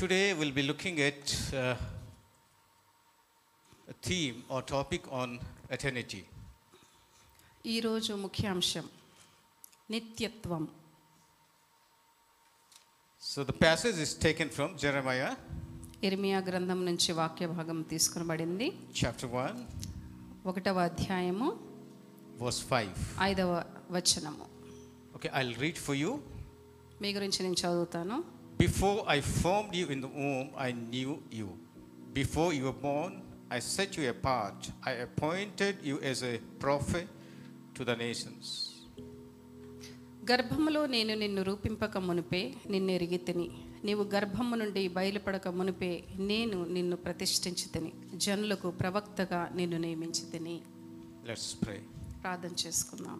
today we'll be looking at uh, a theme or topic on eternity. ఈరోజు ముఖ్యాంశం నిత్యత్వం So the passage is taken from Jeremiah ఇర్మియా గ్రంథం నుంచి వాక్య భాగం తీసుకునబడింది chapter 1, ఒకటవ అధ్యాయము verse 5. ఐదవ వచనము Okay, I'll read for you. మీ గురించి నేను చదువుతాను Before I formed you in the womb, I knew you. Before you were born, I set you apart. I appointed you as a prophet to the nations. గర్భములో నేను నిన్ను రూపింపక మునిపే నిన్ను ఎరిగి తిని నీవు గర్భము నుండి బయలుపడక మునిపే నేను నిన్ను ప్రతిష్ఠించి తిని జనులకు ప్రవక్తగా నిన్ను నియమించి తిని Let's pray. ప్రార్థన చేసుకుందాం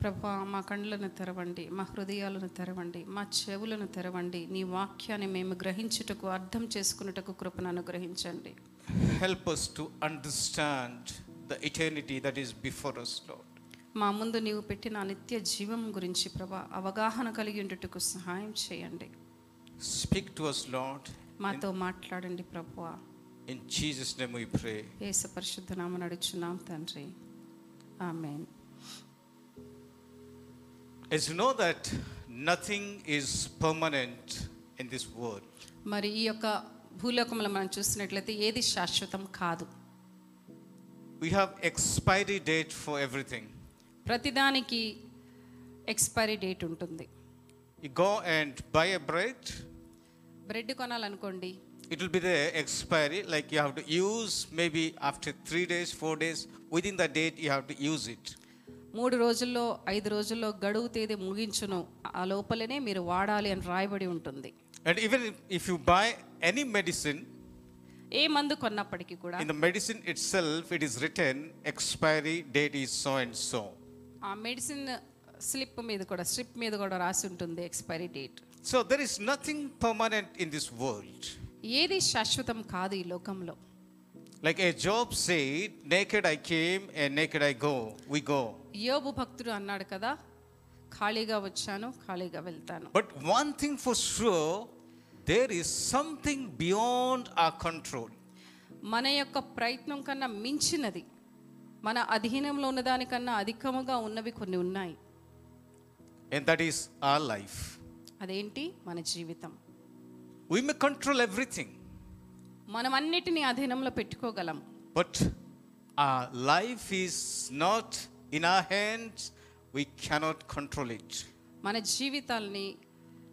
ప్రభా మా కండ్లను తెరవండి మా హృదయాలను తెరవండి మా చెవులను తెరవండి నీ వాక్యాన్ని మేము గ్రహించుటకు అర్థం చేసుకున్నటకు కృపను అనుగ్రహించండి Help us to understand the eternity that is before us, Lord. మా ముందు నీవు పెట్టిన నిత్య జీవం గురించి ప్రభా అవగాహన కలిగి ఉండుటకు సహాయం చేయండి Speak to us, Lord. మాతో మాట్లాడండి ప్రభువా In Jesus' name we pray. యేసు పరిశుద్ధ నామ నడుచున్నాం తండ్రి amen As you know that nothing is permanent in this world. మరి ఈ యొక్క భూలోకంలో మనం చూసినట్లయితే ఏది శాశ్వతం కాదు We have expiry date for everything. ప్రతిదానికి ఎక్స్పైరీ డేట్ ఉంటుంది You go and buy a bread, bread కొనాలనుకోండి it will be there expiry like you have to use maybe after 3 days, 4 days, within the date you have to use it. మూడు రోజుల్లో ఐదు రోజుల్లో గడువు తేదీ ముగించును. ఆ లోపలనే మీరు వాడాలి అని రాయబడి ఉంటుంది. And even if you buy any medicine ఏ మందు కొన్నప్పటికీ కూడా in the medicine itself it is return expiry date is so and so ఆ మెడిసిన్ స్లిప్ మీద కూడా స్ట్రిప్ మీద కూడా రాసి ఉంటుంది expiry date so there is nothing permanent in this world ఏది శాశ్వతం కాదు ఈ లోకంలో. Like a Job said, naked I came and naked I go. We go. యోబు భక్తుడు అన్నాడు కదా ఖాళీగా వచ్చాను ఖాళీగా వెళ్తాను But one thing for sure, there is something beyond our control. మన యొక్క ప్రయత్నం కన్నా మించినది మన అధీనంలో ఉన్నదానికన్నా అధికముగా ఉన్నవి కొన్ని ఉన్నాయి And that is our life. అదేంటి మన జీవితం We may control everything, మనం అన్నిటిని అధీనంలో పెట్టుకోగలం. But a life is not in a hands we cannot control it మన జీవితాల్ని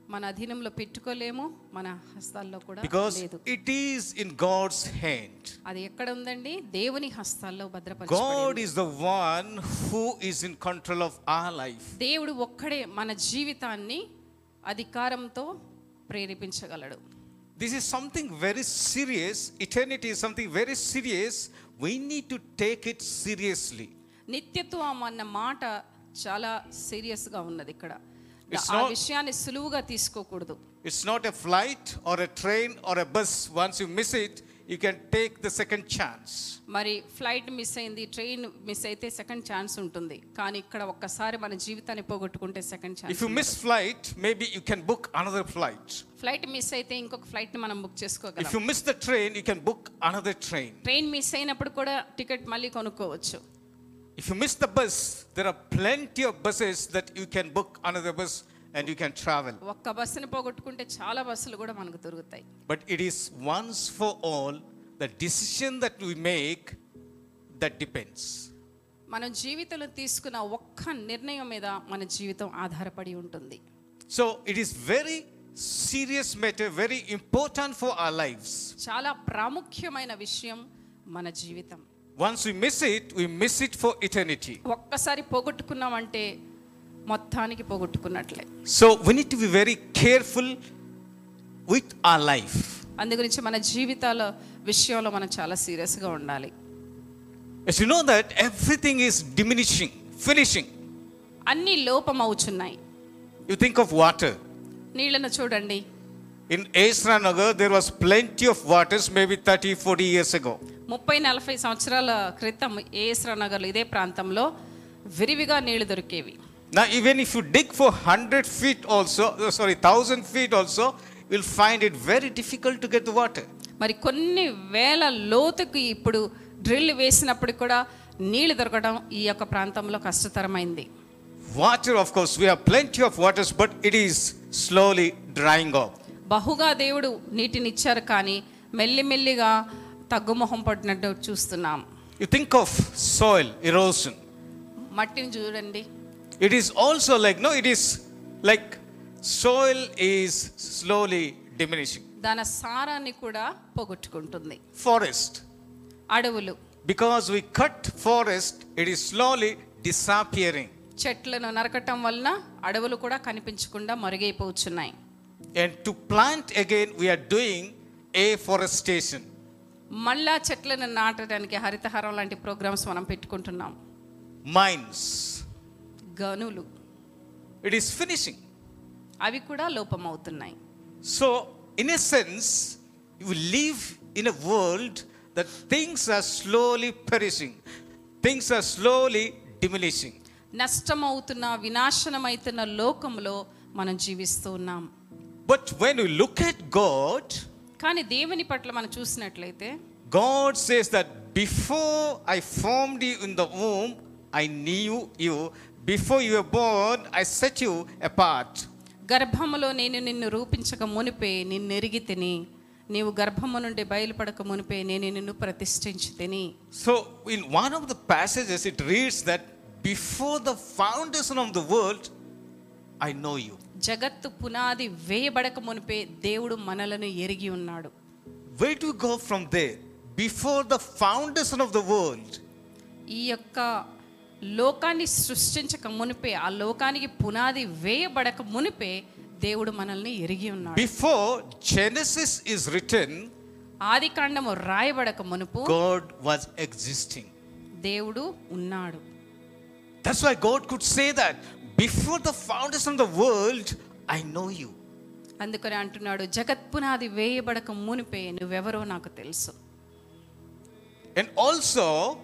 మన అధీనంలో పెట్టుకోలేము మన హస్తాల్లో కూడా because it is in God's hand అది ఎక్కడ ఉందండి? దేవుని హస్తాల్లో భద్రపరచబడి God is the one who is in control of a life దేవుడు ఒక్కడే మన జీవితాన్ని అధికారంతో ప్రేరేపించగలడు. This is something very serious. Eternity is something very serious. We need to take it seriously. నిత్యత్వం అన్న మాట చాలా సీరియస్గా ఉన్నది ఇక్కడ It's ఆ not- విషయాన్ని సులువుగా తీసుకోకూడదు It's not a flight or a train or a bus. Once you miss it, you can take the second chance. మరి ఫ్లైట్ మిస్ అయింది ట్రైన్ మిస్ అయితే సెకండ్ ఛాన్స్ ఉంటుంది కానీ ఇక్కడ ఒక్కసారి మన జీవితాన్ని పోగొట్టుకుంటే second If chance you miss flight, maybe you can book another flight. Flight miss అయితే ఇంకొక ఫ్లైట్ ని మనం బుక్ If చేసుకోగలం you miss the train, you can book another train. Train miss అయినప్పుడు కూడా టికెట్ మళ్ళీ కొనుక్కోవచ్చు If you miss the bus, there are plenty of buses that you can book another bus and you can travel. ఒక్క బస్సుని పోగొట్టుకుంటే చాలా బస్సులు కూడా మనకు దొరుకుతాయి But it is once for all the decision that we make that depends. మనం జీవితంలో తీసుకున్న ఒక్క నిర్ణయం మీద మన జీవితం ఆధారపడి ఉంటుంది So it is very serious matter, very important for our lives. చాలా ప్రాముఖ్యమైన విషయం మన జీవితం Once we miss it, we miss it for eternity. ఒక్కసారి పోగొట్టుకున్నామంటే మొత్తానికి పోగొట్టుకున్నట్లే. So we need to be very careful with our life అందు గురించి మన జీవితాల విషయంలో మనం చాలా సీరియస్గా ఉండాలి. You know that everything is diminishing finishing అన్ని లోపం అవుతున్నాయి యు థింక్ ఆఫ్ వాటర్ నీళ్ళను చూడండి. In Esra Nagar there was plenty of waters maybe thirty forty years ago ముప్పై నలభై సంవత్సరాల క్రితం ఏస్రా నగర్ ఇదే ప్రాంతంలో విరివిగా నీళ్ళు దొరికేవి. Now, even if you dig for 100 feet also, uh, sorry, 1000 feet also, you'll find it very difficult to get the water. మరి కొన్ని వేల లోతుకి ఇప్పుడు డ్రిల్ వేసినప్పుడు కూడా నీళ్లు దొరకడం ఈ యొక్క ప్రాంతంలో కష్టతరమైంది Water, of course, we have plenty of waters, but it is slowly drying off. బహుగా దేవుడు నీటిని ఇచ్చారు కానీ మెల్లిమెల్లిగా తగ్గుముఖం పడినట్టు చూస్తున్నాం You think of soil erosion. మట్టిని చూడండి It is also like, no, it is like soil is slowly diminishing. దాని సారాన్ని కూడా పోగొట్టుకుంటుంది Forest. అడవులు Because we cut forest, it is slowly disappearing. చెట్లను నరకటం వలన అడవులు కూడా కనిపించకుండా మరుగైపోతున్నాయి And to plant again, we are doing afforestation. మళ్ళా చెట్లను నాటడానికి హరితహారం లాంటి ప్రోగ్రామ్స్ మనం పెట్టుకుంటున్నాం Mines. గనులు It is finishing. అవి కూడా లోపమవుతున్నాయి So, in a sense, you live in a world that things are slowly perishing, things are slowly diminishing. నష్టమవుతున్న వినాశనమవుతున్న లోకంలో మనం జీవిస్తూ ఉన్నాం But when you look at God, కానీ దేవుని పట్ల మనం చూసినట్లయితే God says that before I formed you in the womb, I knew you. Before you were born, I set you apart. గర్భములో నేను నిన్ను రూపించక మునిపే నిన్ను ఎరిగి తిని నీవు గర్భము నుండి బయలుపడక మునిపే నేను నిన్ను ప్రతిష్ఠించి తిని So, in one of the passages, it reads that before the foundation of the world, I know you. జగత్తు పునాది వేయబడక మునిపే దేవుడు మనలను ఎరిగి ఉన్నాడు Where do we go from there? Before the foundation of the world, ఈ యొక్క లోకాన్ని సృష్టించక మునిపే ఆ లోకానికి పునాది వేయబడక మునిపే దేవుడు మనల్ని ఎరిగి ఉన్నాడు. బిఫోర్ జెనసిస్ ఇస్ రిటన్ ఆది కాండము రాయబడక మునుపు గాడ్ వాజ్ ఎగ్జిస్టింగ్ దేవుడు ఉన్నాడు. That's why God could say that before the foundation of the world I know you అందుకని అంటున్నాడు జగత్ పునాది వేయబడక మునిపే నువ్వెవరో నాకు తెలుసు. And also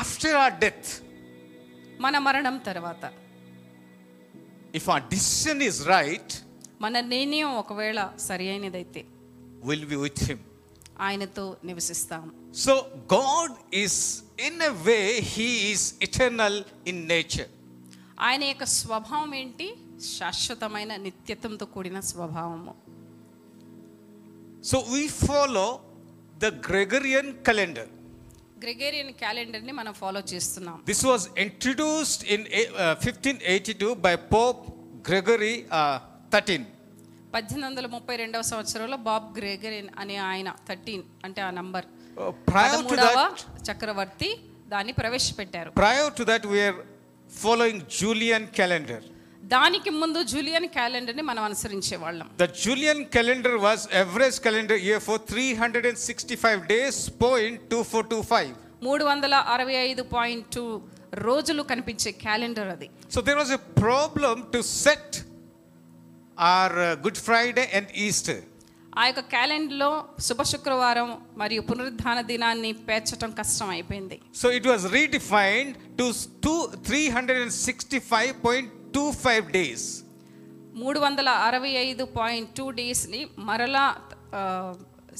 after our death, మన మరణం తర్వాత if our decision is right, మన నిర్ణయం ఒకవేళ సరి అయినదైతే we'll be with Him. ఆయనతో నివసిస్తాం So, God is, in a way, He is eternal in nature. ఆయన యొక్క స్వభావం ఏంటి శాశ్వతమైన నిత్యత్వంతో కూడిన స్వభావము So, we follow the Gregorian calendar. Gregorian క్యాలెండర్ని మనం ఫాలో చేస్తున్నాం. This was introduced in fifteen eighty two by Pope Gregory thirteen పద్దెనిమిది వందల ముప్పై రెండవ సంవత్సరంలో బాబ్ గ్రెగరియన్ అనే ఆయన థర్టీన్ అంటే ఆ నంబర్ చక్రవర్తి దాన్ని ప్రవేశపెట్టారు. Prior to that we are following Julian calendar దానికి ముందు జూలియన్ క్యాలెండర్ని మనం అనుసరించే వాళ్ళం The Julian calendar was average calendar year for 365 days, point 2425. మూడు వందల అరవై ఐదు పాయింట్ టూ రోజులు కనిపించే క్యాలెండర్ అది So there was a problem to set our uh, Good Friday and Easter. ఆ యొక్క క్యాలెండర్లో శుభ శుక్రవారం మరియు పునరుద్ధాన దినాన్ని పేర్చడం కష్టం అయిపోయింది So it was redefined to two five days మూడు వందల అరవై ఐదు పాయింట్ టూ డేస్ని మరలా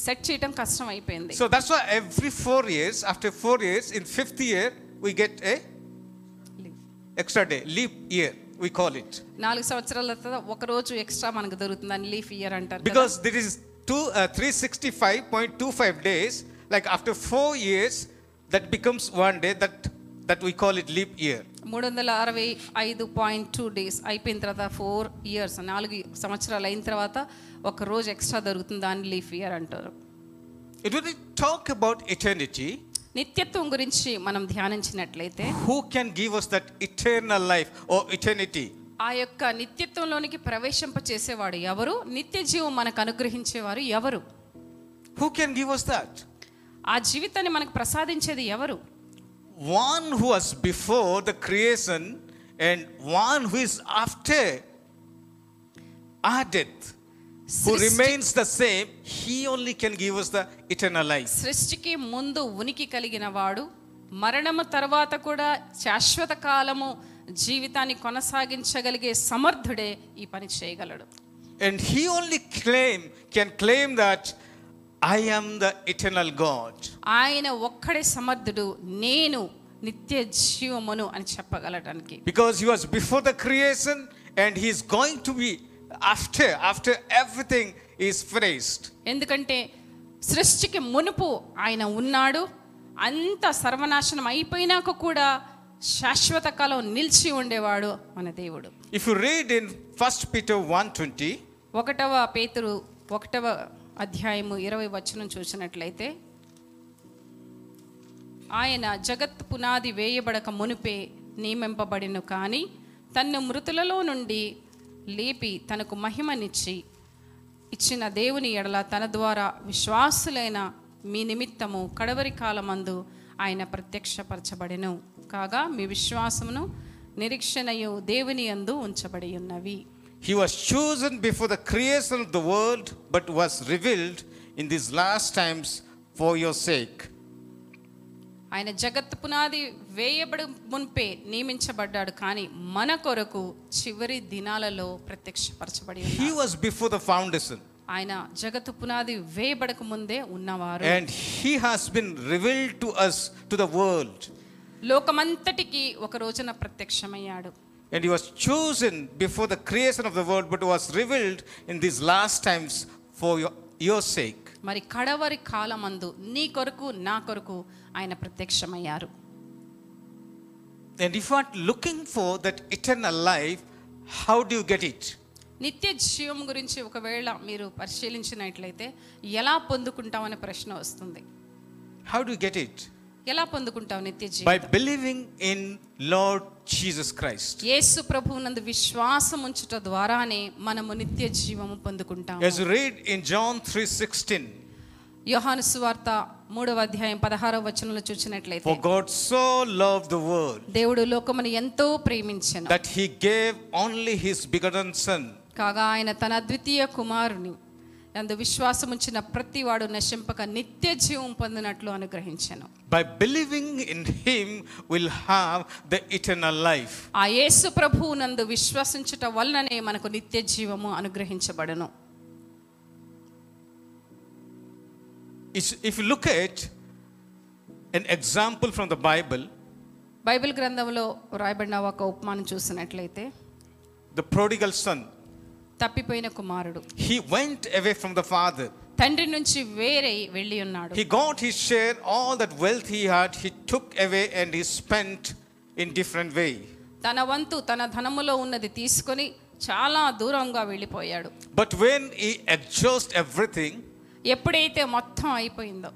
సెట్ చేయడం కష్టం అయిపోయింది. So that's why every four years after four years in fifth year we get a extra day leap year we call it నాలుగు సంవత్సరాల తర్వాత ఒక రోజు ఎక్స్ట్రా మనకు అని లీఫ్ ఇయర్ అంటారు because it is to three sixty five point two five days like after four years that becomes one day that that we call it leap year. మూడు వందల అరవై ఐదు పాయింట్ టూ డేస్ అయిపోయిన తర్వాత four years నాలుగు సంవత్సరాలు అయిన తర్వాత ఒక రోజు ఎక్స్ట్రా దొరుకుతుంది దాన్ని లీఫ్ ఇయర్ అంటారు It when we talk about eternity, నిత్యత్వం గురించి మనం ధ్యానించినట్లయితే who can give us that eternal life or eternity? ఆ యొక్క నిత్యత్వంలోనికి ప్రవేశింప చేసేవాడు ఎవరు నిత్య జీవం మనకు అనుగ్రహించేవారు ఎవరు Who can give us that? ఆ జీవితాన్ని మనకు ప్రసాదించేది ఎవరు One who was before the creation and one who is after our death, who సృష్టి- remains the same, he only can give us the eternal life. సృష్టికి ముందు ఉనికి కలిగిన వాడు మరణము తర్వాత కూడా శాశ్వత కాలము జీవితాన్ని కొనసాగించగలిగే సమర్థుడే ఈ పని చేయగలడు And he only claim can claim that I am the eternal God. ఆయన ఒక్కడే సమర్థుడు నేను నిత్య జీవమును అని చెప్పగలడానికి Because he was before the creation and he is going to be after, after everything is finished. ఎందుకంటే సృష్టికి మునుపు ఆయన ఉన్నాడు అంత సర్వనాశనం అయిపోయినాక కూడా శాశ్వత కాలం నిలిచి ఉండేవాడు మన దేవుడు If you read in 1 Peter 1:20, ఒకటవ పేతురు ఒకటవ అధ్యాయము ఇరవై వచనం చూసినట్లయితే ఆయన జగత్ పునాది వేయబడక మునిపే నియమింపబడిను కానీ తన్ను మృతులలో నుండి లేపి తనకు మహిమనిచ్చి ఇచ్చిన దేవుని ఎడల తన ద్వారా విశ్వాసులైన మీ నిమిత్తము కడవరి కాలమందు ఆయన ప్రత్యక్షపరచబడెను. కాగా మీ విశ్వాసమును నిరీక్షణయు దేవుని యందు ఉంచబడి ఉన్నవి he was chosen before the creation of the world, but was revealed in these last times for your sake. ఆయన జగత్ పునాది వేయబడి మున్పే నియమించబడ్డాడు కానీ మన కొరకు చివరి దినాలలో ప్రత్యక్షపరచబడి ఉన్నాడు. He was before the foundation, ఆయన జగత్తు పునాది వేయబడక ముందే ఉన్నవారు and he has been revealed to us, to the world. లోకమంతటికి ఒక రోజున ప్రత్యక్షమయ్యాడు And he was chosen before the creation of the world, but was revealed in these last times for your, your sake. మరి కడవరి కాలమందు నీ కొరకు నా కొరకు ఆయన ప్రత్యక్షమయ్యారు And if you are looking for that eternal life, how do you get it? నిత్య జీవం గురించి ఒకవేళ మీరు పరిశీలించినట్లయితే ఎలా పొందుకుంటామనే ప్రశ్న వస్తుంది How do you get it? ఎలా పొందుకుంటావు నిత్య By జీవం believing in Lord Jesus Christ. Yesu ప్రభువునందు విశ్వాసం ఉంచుట ద్వారానే మనము నిత్య జీవము పొందుకుంటాము. As you read in John 3:16, యోహాను సువార్త మూడవ అధ్యాయం పదహారవ వచనంలో చూసినట్లయితే for God so loved the world దేవుడు లోకమును ఎంతో ప్రేమించెను. that he gave only his begotten son. కాగా ఆయన తన అద్వితీయ కుమారుని అందు విశ్వాసం ఉంచిన ప్రతి వాడు నశింపక నిత్య జీవం పొందినట్లు అనుగ్రహించను. By believing in him will have the eternal life ఆ యేసు ప్రభువు నందు విశ్వసించుట వలననే మనకు నిత్య జీవము అనుగ్రహించబడను. If look at an example from the Bible Bible గ్రంథంలో రాయబడిన ఒక ఉపమానం చూసినట్లయితే ద ప్రోడిగల్ సన్ తప్పిపోయిన కుమారుడు he went away from the father. తండ్రి నుంచి వేరే వెళ్ళి ఉన్నాడు He got his share, all that wealth he had, he took away and he spent in different way. తన వంతు తన ధనములో ఉన్నది తీసుకొని చాలా దూరంగా వెళ్ళిపోయాడు But when he exhausted everything, ఎప్పుడైతే మొత్తం అయిపోయిందో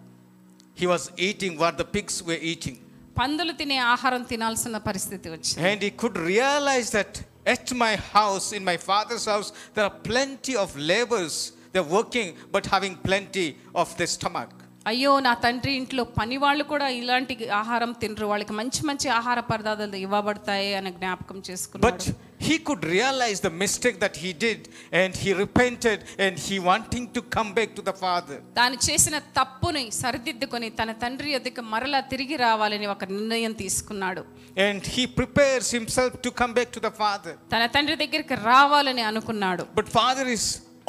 he was eating what the pigs were eating. పందులు తినే ఆహారం తినాల్సిన పరిస్థితి వచ్చింది And he could realize that at my house, in my father's house, there are plenty of laborers. They're working, but having plenty of their stomach. అయ్యో నా తండ్రి ఇంట్లో పని వాళ్ళు కూడా ఇలాంటి ఆహారం తినరు వాళ్ళకి మంచి మంచి ఆహార పదార్థాలు ఇవ్వబడతాయి అని జ్ఞాపకం చేసుకున్నాడు But he could realize the mistake that he did, and he repented, and he wanting to come back to the father. తాను చేసిన తప్పుని సరిదిద్దుకొని తన తండ్రి యొద్దకు మరలా తిరిగి రావాలని ఒక నిర్ణయం తీసుకున్నాడు And he prepares himself to come back to the father. తన తండ్రి దగ్గరికి రావాలని అనుకున్నాడు But father is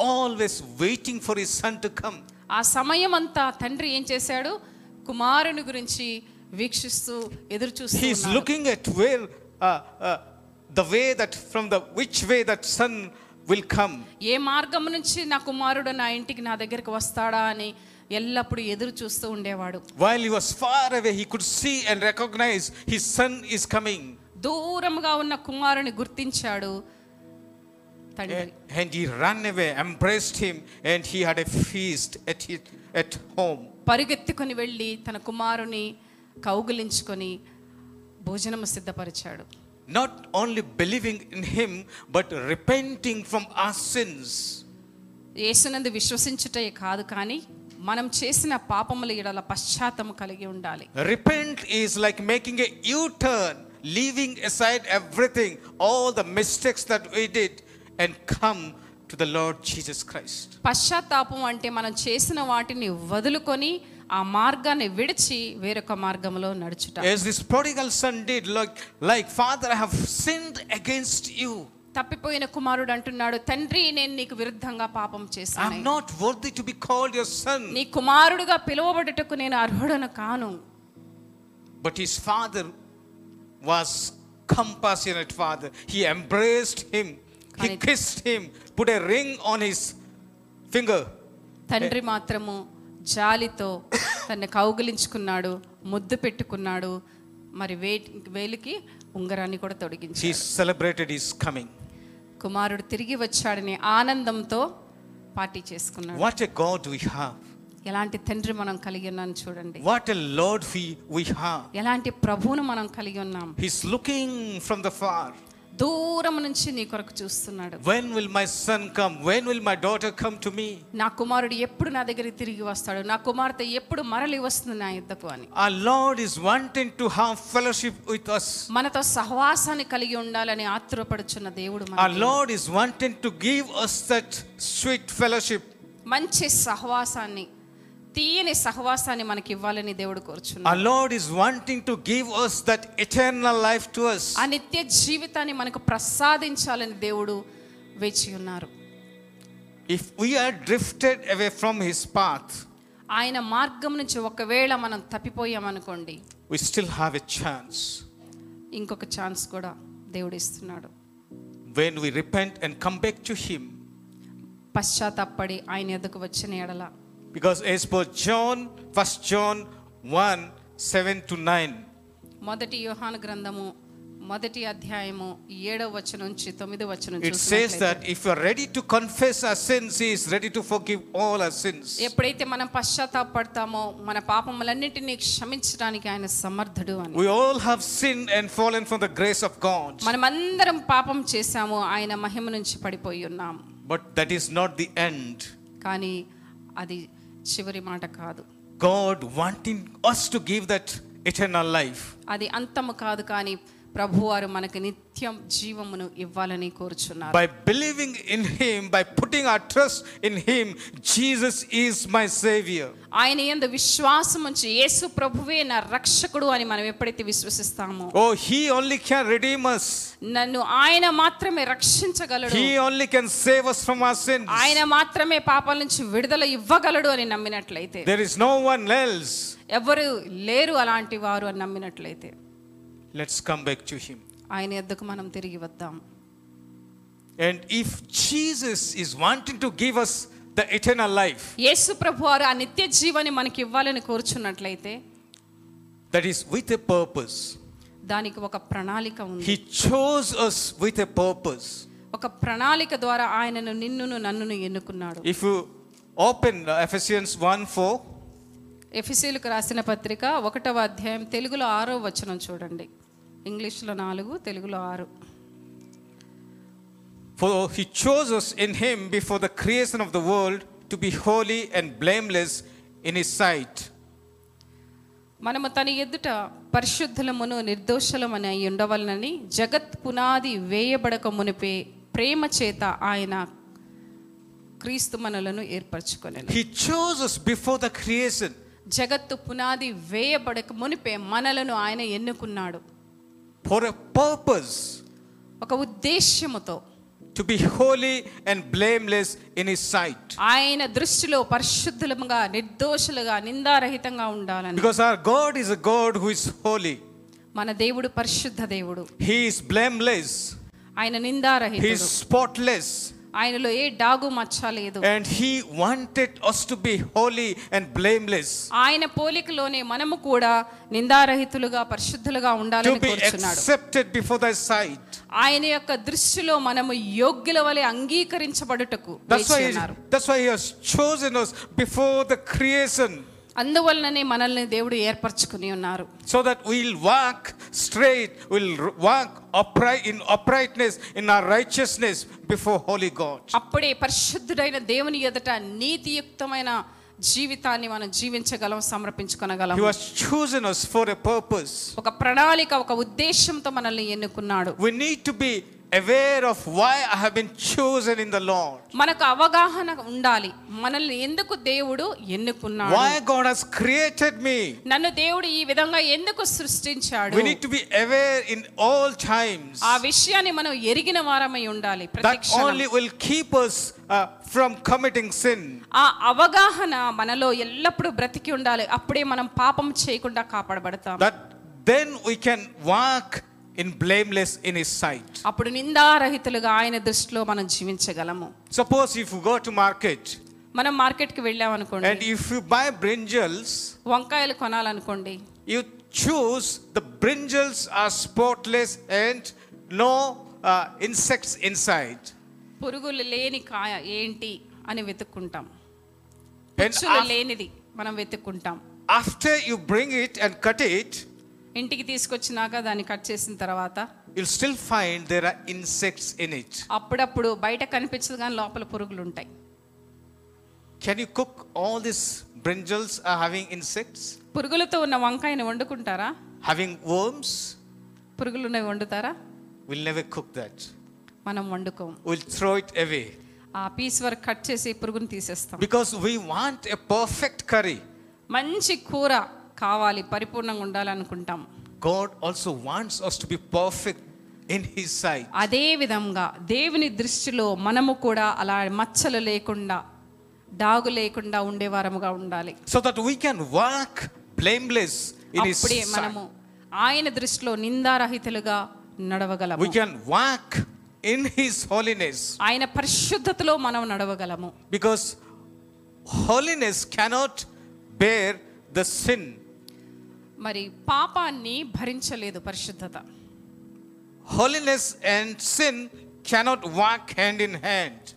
always waiting for his son to come. ఆ సమయం అంతా తండ్రి ఏం చేశాడు? కుమారుని గురించి వీక్షిస్తూ ఎదురు చూస్తూ he's looking at where the way that from the which way that son will come ఏ మార్గం నుంచి నా కుమారుడు నా ఇంటికి నా దగ్గరికి వస్తాడా అని ఎల్లప్పుడు ఎదురు చూస్తూ ఉండేవాడు. While he was far away he could see and recognize his son is coming దూరంగా ఉన్న కుమారుని గుర్తించాడు. తండ్రి And, and he ran away, embraced him, and he had a feast at, his, at home. పరుగెత్తుకొని వెళ్ళి తన కుమారుని కౌగిలించుకొని భోజనము సిద్ధపరిచాడు not only believing in Him, but repenting from our sins. యేసునందు విశ్వసించుటే కాదు కానీ మనం చేసిన పాపముల ఎడల పశ్చాత్తము కలిగి ఉండాలి Repent is like making a U turn, leaving aside everything, all the mistakes that we did, and come to the Lord Jesus Christ. పశ్చాత్తాపం అంటే మనం చేసిన వాటిని వదులుకొని ఆ మార్గాన్ని విడిచి వేరొక మార్గంలో నడుచుట As this prodigal son did, like, like Father, I have sinned against you. తప్పిపోయిన కుమారుడు అంటున్నాడు తండ్రి నేను నీకు విరుద్ధంగా పాపం I'm చేశాను not worthy to be called your son. నీ కుమారుడుగా పిలువబడుటకు నేను అర్హుడను కాను But his father was compassionate father. He embraced him. He Correct. kissed him, put a ring on his finger. తండ్రి మాత్రము జాలితో తన్ని కౌగిలించుకున్నాడు ముద్దు పెట్టుకున్నాడు మరి వే వేలికి ఉంగరాన్ని కూడా He తొడిగించాడు celebrated his coming. కుమారుడు తిరిగి వచ్చాడని ఆనందంతో పార్టీ చేసుకున్నాడు What a God we have. ఎలాంటి తండ్రి మనం కలిగి ఉన్నాను చూడండి What a Lord we, we have. ఎలాంటి ప్రభువును మనం కలిగి ఉన్నాం He's looking from the far. దూరం నుంచి నీ కొరకు చూస్తున్నాడు When will my son come? When will my daughter come to me? నా కుమారుడు ఎప్పుడు నా దగ్గరికి తిరిగి వస్తాడు నా కుమార్తె ఎప్పుడు మరలి వస్తుంది నా యుద్ధకు అని Our Lord is wanting to have fellowship with us. మనతో సహవాసాన్ని కలిగి ఉండాలని ఆతురపడుచున్న దేవుడు Our మనకి. Lord is wanting to give us that sweet fellowship. మంచి సహవాసాన్ని తీయని సహవాసాన్ని మనకి ఇవ్వాలని దేవుడు కోరుచున్నాడు. ఆ Lord is wanting to give us that eternal life to us. ఆ నిత్య జీవితాన్ని మనకు ప్రసాదించాలని దేవుడు వేచి ఉన్నారు. If we are drifted away from his path ఆయన మార్గం నుంచి ఒకవేళ మనం తప్పిపోయాం అనుకోండి we still have a chance ఇంకొక ఛాన్స్ కూడా దేవుడు ఇస్తున్నాడు. When we repent and come back to him పశ్చాత్తాపడి ఆయన ఎదుకు వచ్చిన ఎడలా Because as per John, 1 John 1 7 to 9, మొదటి యోహాను గ్రంథము మొదటి అధ్యాయము ఏడవ వచనం నుంచి తొమ్మిది వచనం it says చూసినట్లయితే, that if we are ready to confess our sins, He is ready to forgive all our sins. ఎప్పుడైతే మనం పశ్చాత్తాపడతామో మన పాపములన్నిటినీ క్షమించడానికి ఆయన సమర్థుడు అని We all have sinned and fallen from the grace of God. మనమందరం పాపం చేశాము ఆయన మహిమ నుంచి పడిపోయి ఉన్నాం But that is not the end. కానీ అది చివరి మాట కాదు God wanting us to give that eternal life. అది అంతము కాదు కానీ ప్రభువారు మనకు నిత్యం జీవమును ఇవ్వాలని కోరుచున్నారు By believing in Him, by putting our trust in Him, Jesus is my Savior. ఆయన ఎందు విశ్వాసం ఉంచి యేసు ప్రభువే నా రక్షకుడు అని మనం ఎప్పుడైతే విశ్వసిస్తామో. ఓ he only can redeem us నన్ను ఆయన మాత్రమే రక్షించగలడు. He only can save us from our sins. ఆయన మాత్రమే పాపాల నుంచి విడుదల ఇవ్వగలడు అని నమ్మినట్లయితే. There is no one else ఎవరు లేరు అలాంటి వారు అని నమ్మినట్లయితే. Let's come back to him ఆయన ఎద్దకు మనం తిరిగి వద్దాం. And if Jesus is wanting to give us the eternal life, Yesu ప్రభు వారు ఆ నిత్య జీవాన్ని మనకి ఇవ్వాలని కోరుచున్నట్లయితే that is with a purpose. దానికి ఒక ప్రణాళిక ఉంది He chose us with a purpose. ఒక ప్రణాళిక ద్వారా ఆయనను నిన్నును నన్నును ఎన్నుకున్నాడు If you open uh, Ephesians 1 4, ఎఫిసీలకు రాసిన పత్రిక ఒకటవ అధ్యాయం తెలుగులో ఆరో వచనం చూడండి ఇంగ్లీష్లో నాలుగు తెలుగులో ఆరు for he chose us in him before the creation of the world to be holy and blameless in his sight. మనము తన ఎదుట పరిశుద్ధులమును నిర్దోషులమని అయి ఉండవలనని జగత్ పునాది వేయబడక మునిపే ప్రేమ చేత ఆయన క్రీస్తు మనలను ఏర్పరచుకొనెను He chose us before the creation జగత్తు పునాది వేయబడక మునిపే మనలను ఆయన ఎన్నుకున్నాడు for a purpose ఒక ఉద్దేశ్యముతో to be holy and blameless in his sight. ఆయన దృష్టిలో పరిశుద్ధులముగా నిర్దోషులుగా నిందారహితంగా ఉండాలని Because our God is a God who is holy. మన దేవుడు పరిశుద్ధ దేవుడు He is blameless. ఆయన He is నిందారహితుడు spotless. ఆయనలో ఏ డాగు మచ్చ లేదు And he wanted us to be holy and blameless. ఆయన పోలికలోనే మనము కూడా నిందారహితులుగా పరిశుద్ధులుగా To ఉండాలని be కోరుచున్నాడు accepted before thy sight. ఆయన యొక్క దృష్టిలో మనము యోగ్యుల వలె అంగీకరించబడుటకు That's why, వేచి he, ఉన్నారు that's why he has chosen us before the creation. అందువలననే మనల్ని దేవుడు ఏర్పరచుకుని ఉన్నారు. So that will walk straight will walk upright in uprightness in our righteousness before holy God అప్పుడే పరిశుద్ధుడైన దేవుని ఎదుట నీతియుక్తమైన జీవితాన్ని మనం జీవించగలం సమర్పించుకోనగలం. He was us for a purpose ఒక ప్రణాళిక ఒక ఉద్దేశంతో మనల్ని ఎన్నుకున్నాడు. We need to be aware of why I have been chosen in the Lord. మనకు అవగాహన ఉండాలి మనల్ని ఎందుకు దేవుడు ఎన్నుకున్నాడు Why God has created me. నన్ను దేవుడు ఈ విధంగా ఎందుకు సృష్టించాడు We need to be aware in all times. ఆ విషయాన్ని మనం ఎరిగిన వారమై ఉండాలి ప్రతి That క్షణం. only will keep us uh, from committing sin. ఆ అవగాహన మనలో ఎల్లప్పుడూ బ్రతికి ఉండాలి అప్పుడే మనం పాపం చేయకుండా కాపాడబడతాం That then we can walk in blameless in His sight. అప్పుడు నిందారహితులుగా ఆయన దృష్టిలో మనం జీవించగలము Suppose if you go to market మనం మార్కెట్కి వెళ్ళామనుకోండి and if you buy brinjals, వంకాయలు కొనాలనుకోండి you choose the brinjals are spotless and no uh, insects inside. పురుగులు లేని కాయ ఏంటి అని వెతుక్కుంటాం And పుచ్చులు af- లేనిది మనం వెతుక్కుంటాం after you bring it and cut it, ఇంటికి తీసుకొచ్చినాక దాన్ని కట్ చేసిన తర్వాత you'll still find there are insects in it అప్పుడప్పుడు బయట కనిపించదు కానీ లోపల పురుగులు ఉంటాయి. Can you cook all this brinjals are having insects పురుగులతో ఉన్న వంకాయని వండుకుంటారా? హావింగ్ వర్మ్స్ పురుగులు ఉన్నవి వండుతారా? విల్ నెవర్ కుక్ దట్ మనం వండుకోం. విల్ థ్రో ఇట్ అవే ఆ పీస్ వరకు కట్ చేసి పురుగుని తీసేస్తాం. Because we want a perfect curry మంచి కూర. కావాలి పరిపూర్ణంగా ఉండాలనుకుంటాం. God also wants us to be perfect in his sight అదే విధంగా దేవుని దృష్టిలో మనము కూడా అలా మచ్చలు లేకుండా డాగు లేకుండా ఉండేవారముగా ఉండాలి. So that we can work blameless in his అప్పుడే మనము ఆయన దృష్టిలో నిందారహితులుగా నడవగలము. We can walk in his holiness ఆయన పరిశుద్ధతలో మనం నడవగలము. Because holiness cannot bear the sin మరి పాపాన్ని భరించలేదు పరిశుద్ధత. Holiness and sin cannot walk hand in hand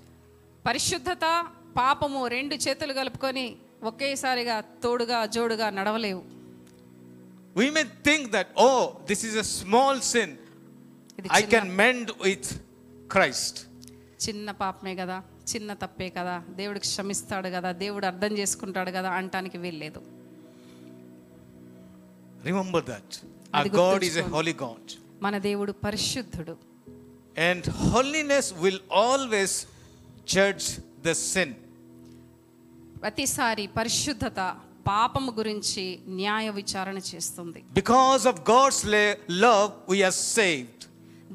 పరిశుద్ధత పాపము రెండు చేతులు కలుపుకొని ఒకేసారిగా తోడుగా జోడుగా నడవలేవు. We may think that oh this is a small sin I can mend with Christ చిన్న పాపమే కదా చిన్న తప్పే కదా. దేవుడికి క్షమిస్తాడు కదా దేవుడు అర్థం చేసుకుంటాడు కదా అంటానికి వీల్లేదు. Remember that. Our అది God is a గుర్తుంచుకోండి. holy God. మన దేవుడు పరిశుద్ధుడు And holiness will always judge the sin. ప్రతిసారి పరిశుద్ధత పాపము గురించి న్యాయ విచారణ చేస్తుంది Because of God's la- love, we are saved.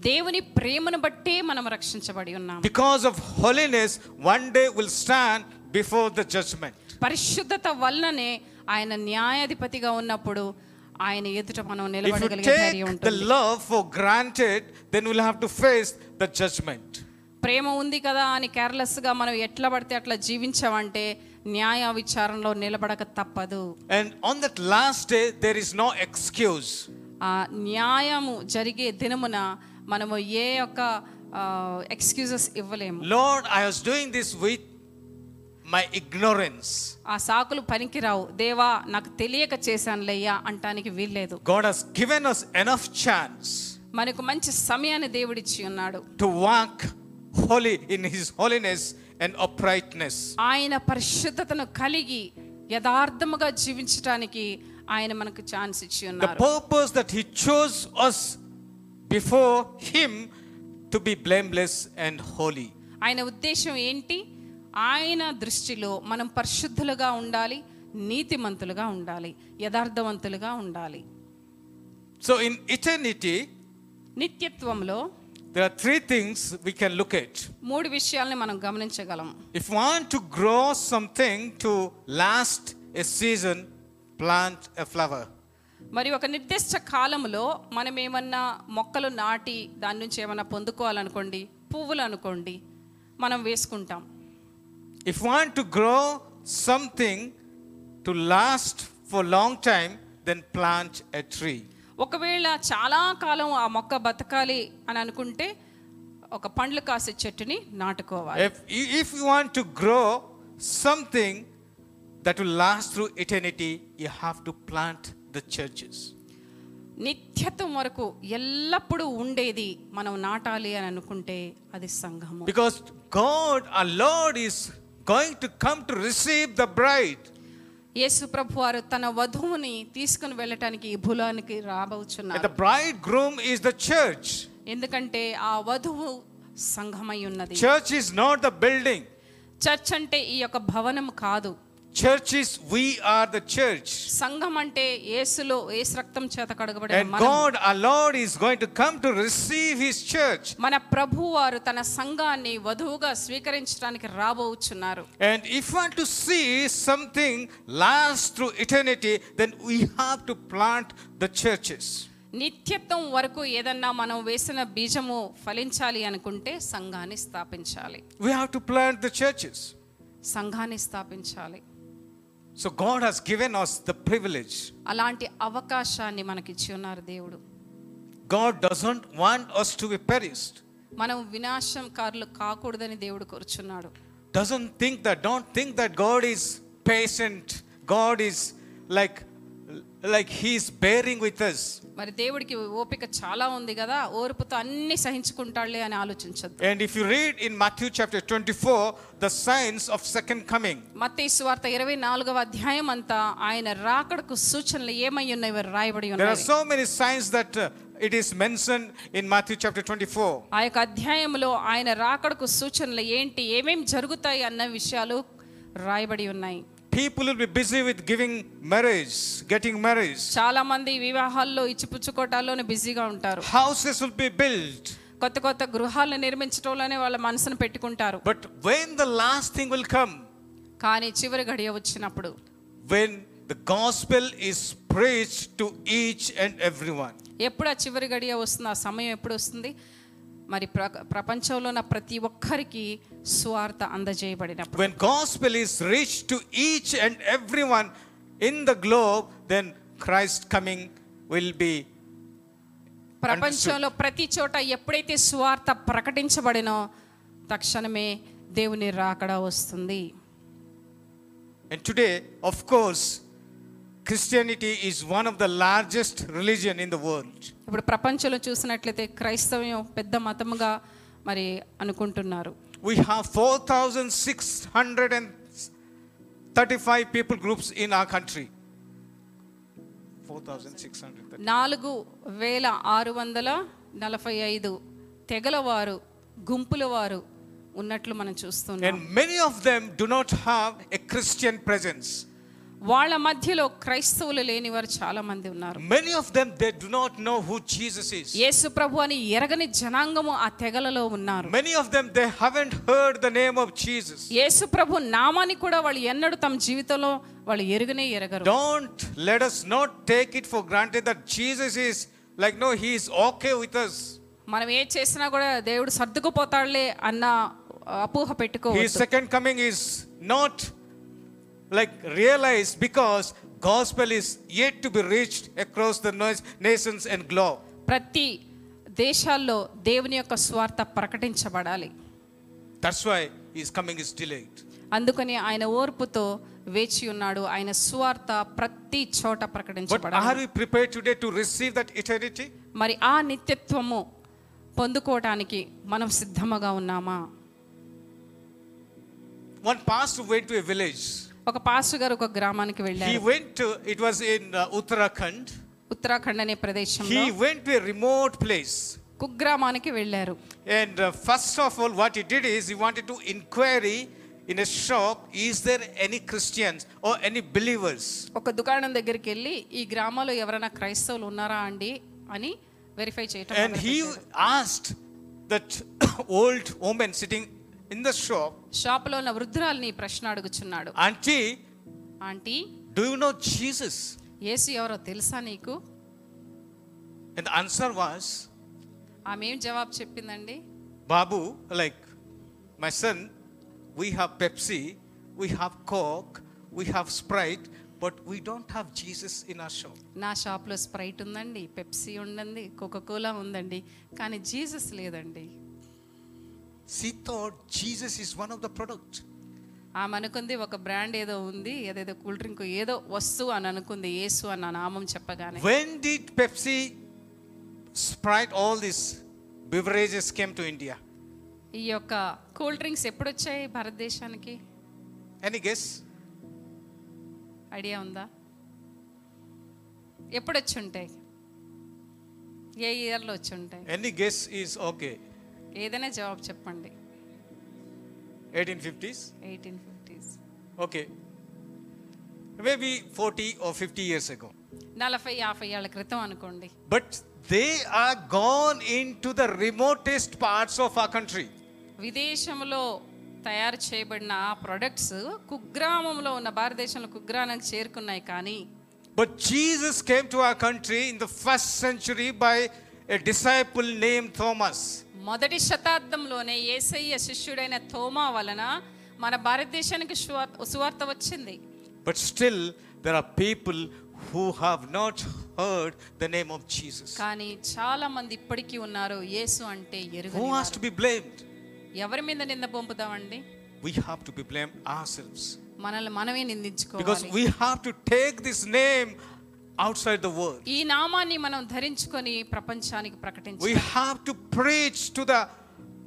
దేవుని ప్రేమను బట్టే మనం రక్షించబడి ఉన్నాం Because of holiness, one day we'll stand before the judgment. పరిశుద్ధత వల్లనే ఆయన న్యాయాధిపతిగా ఉన్నప్పుడు ఆయన ఎదుట మనం నిలబడగలిగే the love for granted then will have to face the judgement ప్రేమ ఉంది కదా అని కేర్లెస్గా మనం ఎట్లా పడితే అట్లా జీవించామంటే న్యాయ విచారణలో నిలబడక తప్పదు. And on that last day there is no excuse ఆ న్యాయము జరిగే దినమున మనము ఏ యొక్క ఎక్స్క్యూజెస్ ఇవ్వలేము. Lord I was doing this with my ignorance. ఆ సాకులు పనికిరావు దేవా నాకు తెలియక చేశానులయ్యా అంటానికి వీల్లేదు God has given us enough chance మనకు మంచి సమయాన్ని దేవుడిచ్చి ఉన్నాడు to walk holy in His holiness and uprightness. ఆయన పరిశుద్ధతను కలిగి యథార్థముగా జీవించటానికి ఆయన మనకు ఛాన్స్ ఇచ్చి The ఉన్నారు purpose that He chose us before Him to be blameless and holy. ఆయన ఉద్దేశం ఏంటి ఆయన దృష్టిలో మనం పరిశుద్ధులుగా ఉండాలి నీతిమంతులుగా ఉండాలి యథార్థవంతులుగా ఉండాలి So, in eternity, నిత్యత్వంలో there are three things we can look at. మూడు విషయాల్ని మనం గమనించగలం If you want to grow something to last a season, plant a flower. మరి ఒక నిర్దిష్ట కాలంలో మనం ఏమన్నా మొక్కలు నాటి దాని నుంచి ఏమన్నా పొందుకోవాలనుకోండి పువ్వులు అనుకోండి మనం వేసుకుంటాం If you want to grow something to last for long time, then plant a tree. ఒకవేళ చాలా కాలం ఆ మొక్క బతకాలి అని అనుకుంటే ఒక పండ్లు కాసే చెట్టుని నాటుకోవాలి If, if you want to grow something that will last through eternity, you have to plant the churches. నిత్యత్వం వరకు ఎల్లప్పుడూ ఉండేది మనం నాటాలి అని అనుకుంటే అది సంఘము Because God, our Lord, is going to come to receive the bride Yesu ప్రభు వారు తన వధువుని తీసుకుని వెళ్ళటానికి ఈ భూలోనికి రాబోచున్నారు. The bridegroom is the church ఎందుకంటే ఆ వధువు సంఘమై ఉన్నది. Church is not the building church అంటే ఈ యొక్క భవనం కాదు. Church is we are the church. సంఘం అంటే యేసులో యేసు రక్తం చేత కడగబడిన And మనం. God, our Lord, is going to come to receive His church. మన ప్రభు వారు తన సంఘాన్ని వధువుగా స్వీకరించడానికి రాబోచున్నారు And if we want to see something last through eternity, then we have to plant the churches. నిత్యత్వం వరకు ఏదన్నా మనం వేసిన బీజము ఫలించాలి అనుకుంటే సంఘాన్ని స్థాపించాలి We have to plant the churches. సంఘాన్ని స్థాపించాలి So God has given us the privilege. అలాంటి అవకాశాన్ని మనకిచ్చి ఉన్నారు దేవుడు God doesn't want us to be perished. మనం వినాశంకారులు కాకూడదని దేవుడు కోరుచున్నాడు Doesn't think that, don't think that God is patient. God is like, like He's bearing with us. మరి దేవుడికి ఓపిక చాలా ఉంది కదా ఓర్పుతో అన్ని సహించుకుంటాడులే అని ఆలోచించద్దు And if you read in Matthew chapter 24, the signs of second coming, మత్తయి సువార్త ఇరవై నాలుగవ అధ్యాయం అంతా ఆయన రాకడకు సూచనలు ఏమై ఉన్నాయి రాయబడి there are ఉన్నాయి so many signs that uh, it is mentioned in Matthew chapter 24. ఆ యొక్క అధ్యాయంలో ఆయన రాకడకు సూచనలు ఏంటి ఏమేం జరుగుతాయి అన్న విషయాలు రాయబడి ఉన్నాయి people will be busy with giving marriage getting marriage చాలా మంది వివాహాల్లో ఇచ్చిపుచ్చుకోటాల్లోనే బిజీగా ఉంటారు. హౌసెస్ విల్ బి బిల్ట్ కొత్త కొత్త గృహాలను నిర్మించడంలోనే వాళ్ళ మనసును పెట్టుకుంటారు. But when the last thing will come కానీ చివరి గడియ వచ్చినప్పుడు. When the gospel is praise to each and everyone ఎప్పుడు ఆ చివరి గడియ వస్తుంది? ఆ సమయం ఎప్పుడు వస్తుంది? మరి ప్ర ప్రపంచంలో ఉన్న ప్రతి ఒక్కరికి స్వార్థ అందజేయబడిన when gospel is reach to each and every one in the globe then Christ coming will be ప్రపంచంలో ప్రతి చోట ఎప్పుడైతే స్వార్థ ప్రకటించబడినో తక్షణమే దేవుని రాకడా వస్తుంది. And today of course Christianity is one of the largest religion in the world. ఇప్పుడు ప్రపంచంలో చూసినట్లయితే క్రైస్తవ్యం పెద్ద మతముగా మరి అనుకుంటున్నారు We have 4,635 people groups in our country. 4,635. నాలుగు వేల ఆరు వందల నలభై ఐదు తెగల వారు గుంపుల వారు ఉన్నట్లు మనం చూస్తున్నాం And many of them do not have a Christian presence. వాళ్ళ మధ్యలో క్రైస్తవులు లేని వారు చాలా మంది ఉన్నారు Many of them, they do not know who Jesus is. యేసు ప్రభు అని ఎరగని జనాంగము ఆ తెగలలో ఉన్నారు Many of them, they haven't heard the name of Jesus. యేసు ప్రభు నామాన్ని కూడా వాళ్ళు ఎన్నడూ తమ జీవితంలో వాళ్ళు ఎరుగనే ఎరగరు Don't let us not take it for granted that Jesus is like, no, he is okay with us. మనం ఏ చేసినా కూడా దేవుడు సర్దుకుపోతాడులే అన్న అపోహ His పెట్టుకోవచ్చు second coming is like realize because gospel is yet to be reached across the nations and glow ప్రతి దేశాల్లో దేవుని యొక్క స్వార్థ ప్రకటించబడాలి. That's why his coming is delayed అందుకని ఆయన ఓర్పుతో వేచి ఉన్నాడు. ఆయన స్వార్థ ప్రతి చోట ప్రకటించబడాలి. Are we prepare today to receive that eternity మరి ఆ నిత్యత్వము పొందుకోవటానికి మనం సిద్ధముగా ఉన్నామా? One pastor went to a village ఒక పాస్టర్ గారు ఒక గ్రామానికి He వెళ్ళారు went to, it was in uh, Uttarakhand. Uttarakhand అనే ప్రదేశంలో He went to a remote place. కుగ్రామానికి వెళ్ళారు And uh, first of all, what he did is he wanted to inquiry in a shop, is there any Christians or any believers? ఒక దుకాణం దగ్గరికి వెళ్ళి ఈ గ్రామంలో ఎవరైనా క్రైస్తవులు ఉన్నారా అండి అని వెరిఫై చేయటం And he asked that old woman sitting in the shop, షాపులో ఉన్న వృద్ధురాల్ని ఈ ప్రశ్న అడుగుచున్నాడు Auntie, aunty do you know Jesus? యేసు ఎవరో తెలుసా నీకు And the answer was, ఆమె ఏం జవాబు చెప్పిందండి Babu, like, my son, we have Pepsi, we have Coke, we have Sprite, but we don't have Jesus in our shop. నా షాప్లో Sprite ఉందండి పెప్సీ ఉందండి కోలా ఉందండి కానీ జీసస్ లేదండి she thought Jesus is one of the product ఆమె అనుకుంది ఒక బ్రాండ్ ఏదో ఉంది ఏదేదో కూల్ డ్రింక్ ఏదో వస్తువు అని అనుకుంది యేసు అన్న నామం చెప్పగానే. When the Pepsi Sprite all this beverages came to India ఈ యొక్క కూల్ డ్రింక్స్ ఎప్పుడు వచ్చాయి భారతదేశానికి? ఎనీ గెస్ ఐడియా ఉందా? ఎప్పుడు వచ్చి ఉంటాయి ఏ ఇయర్లో వచ్చి ఉంటాయి ఎనీ గెస్ ఈస్ ఓకే ఏదైనా జవాబు చెప్పండి 1850s? Eighteen fifties Okay. Maybe 40 or 50 years ago. నలభై యాభై ఏళ్ళ క్రితం అనుకోండి But they are gone into the remotest parts of our country. విదేశంలో తయారు చేయబడిన ఆ ప్రొడక్ట్స్ కుగ్రామంలో ఉన్న భారతదేశంలో కుగ్రామానికి చేరుకున్నాయి కానీ But Jesus came to our country in the first century by a disciple named Thomas. మొదటి శతాబ్దంలోనే ఏసయ్య శిష్యుడైన తోమా వలన మన భారతదేశానికి సువార్త వచ్చింది. But still there are people who have not heard the name of Jesus కానీ చాలా మంది ఇప్పటికీ ఉన్నారు యేసు అంటే ఎరుగు who has to be blamed ఎవరి మీద నింద పంపుతామండి we have to be blame our మనల్ని మనమే నిందించుకోవాలి. Because we have to take this name outside the world. ఈ నామాన్ని మనం ధరించుకొని ప్రపంచానికి We ప్రకటించాలి have to preach to the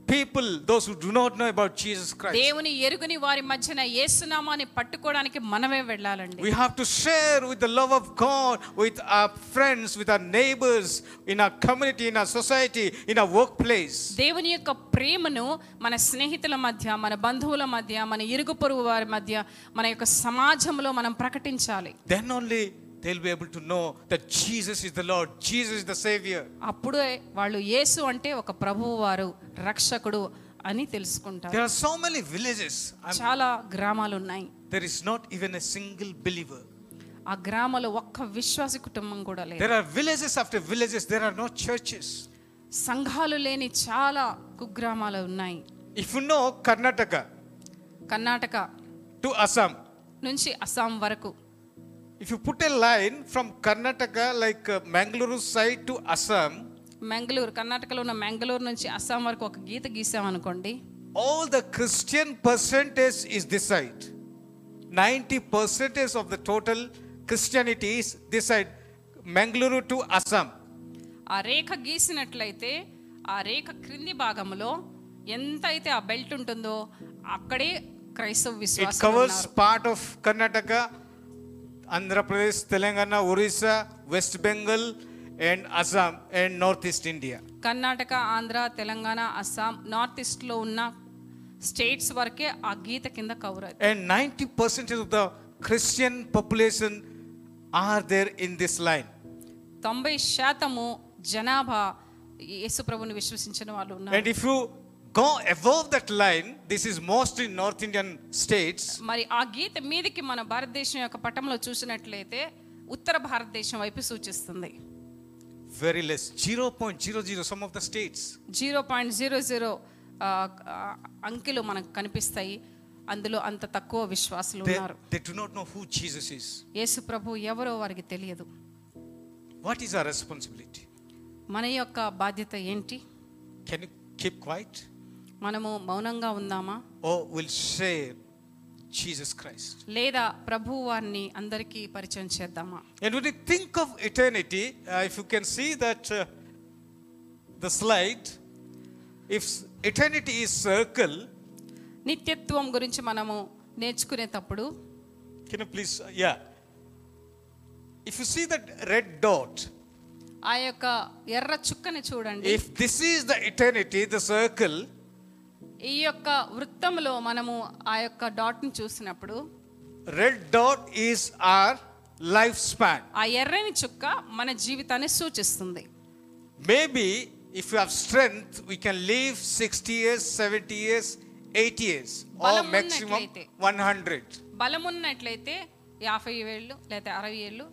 people, those who do not know about Jesus Christ. దేవుని ఎరుగుని వారి మధ్యన యేసునామాన్ని పట్టుకోవడానికి మనమే వెళ్ళాలండి We have to share with the love of God with our friends, with our neighbors, in our community, in our society, in our workplace. దేవుని యొక్క ప్రేమను మన స్నేహితుల మధ్య మన బంధువుల మధ్య మన ఇరుగు పొరుగు వారి మధ్య మన యొక్క సమాజంలో మనం ప్రకటించాలి Then only they'll be able to know that Jesus is the Lord, Jesus is the Savior. అప్పుడే వాళ్ళు యేసు అంటే ఒక ప్రభువు వారు రక్షకుడు అని తెలుసుకుంటారు There are so many villages. I'm- చాలా గ్రామాలు ఉన్నాయి there is not even a single believer. ఆ గ్రామంలో ఒక్క విశ్వాసి కుటుంబం కూడా లేదు There are villages after villages, there are no churches. సంఘాలు లేని చాలా కుగ్రామాలు ఉన్నాయి If you know Karnataka Karnataka to Assam, నుంచి అస్సాం వరకు if you put a line from Karnataka like Mangaluru side to Assam Mangaluru కర్ణాటకలో ఉన్న మంగళూరు నుంచి అస్సాం వరకు ఒక గీత గీసామనుకోండి all the Christian percentage is this side ninety percentage of the total Christianity is this side Mangaluru to Assam ఆ రేఖ గీసినట్లయితే ఆ రేఖ క్రింది భాగంలో ఎంత అయితే ఆ బెల్ట్ ఉంటుందో అక్కడే క్రైస్తవ విశ్వాసం covers part of Karnataka Andhra Pradesh Telangana Orissa West Bengal and Assam and north east India. Karnataka Andhra Telangana Assam north ఈస్ట్లో ఉన్న స్టేట్స్ వరకే ఆ గీత కింద కవర్ అవుతుంది. And ninety percentage of the Christian population are there in this line తొంభై శాతము జనాభా యేసు ప్రభుని విశ్వసించిన వాళ్ళు ఉన్నారు. And if you go above that line, this is mostly North Indian states. మరి ఆ గీత మీదకి మన భారతదేశం యొక్క పటంలో చూసినట్లయితే ఉత్తర భారతదేశం వైపు సూచిస్తుంది Very less, 0.00 some of the states. Zero point zero zero అంకెలు మనకు కనిపిస్తాయి అందులో అంత తక్కువ విశ్వాసులు They, ఉన్నారు they do not know who Jesus is. యేసు ప్రభు ఎవరో వారికి తెలియదు What is our responsibility? మన యొక్క బాధ్యత ఏంటి Can you keep quiet? మనము మౌనంగా ఉందామా Or will share Jesus Christ? లేదా ప్రభు వారిని అందరికీ పరిచయం చేద్దామా And when you think of eternity, uh, if you can see that uh, the slide, if eternity is circle, నిత్యత్వం గురించి మనము నేర్చుకునేటప్పుడు can you please, uh, yeah. If you see that red dot, ఆ యొక్క ఎర్ర చుక్కని చూడండి if this is the eternity, the circle, ఈ యొక్క వృత్తంలో మనము ఆ యొక్క డాట్ని చూసినప్పుడు red dot is our life span ఆ ఎర్రని చుక్క మన జీవితాన్ని సూచిస్తుంది. Maybe if you have strength we can live 60 years 70 years 80 years or maximum 100 బలం ఉన్నట్లయితే 50 ఏళ్ళు లేదా 60 ఏళ్ళు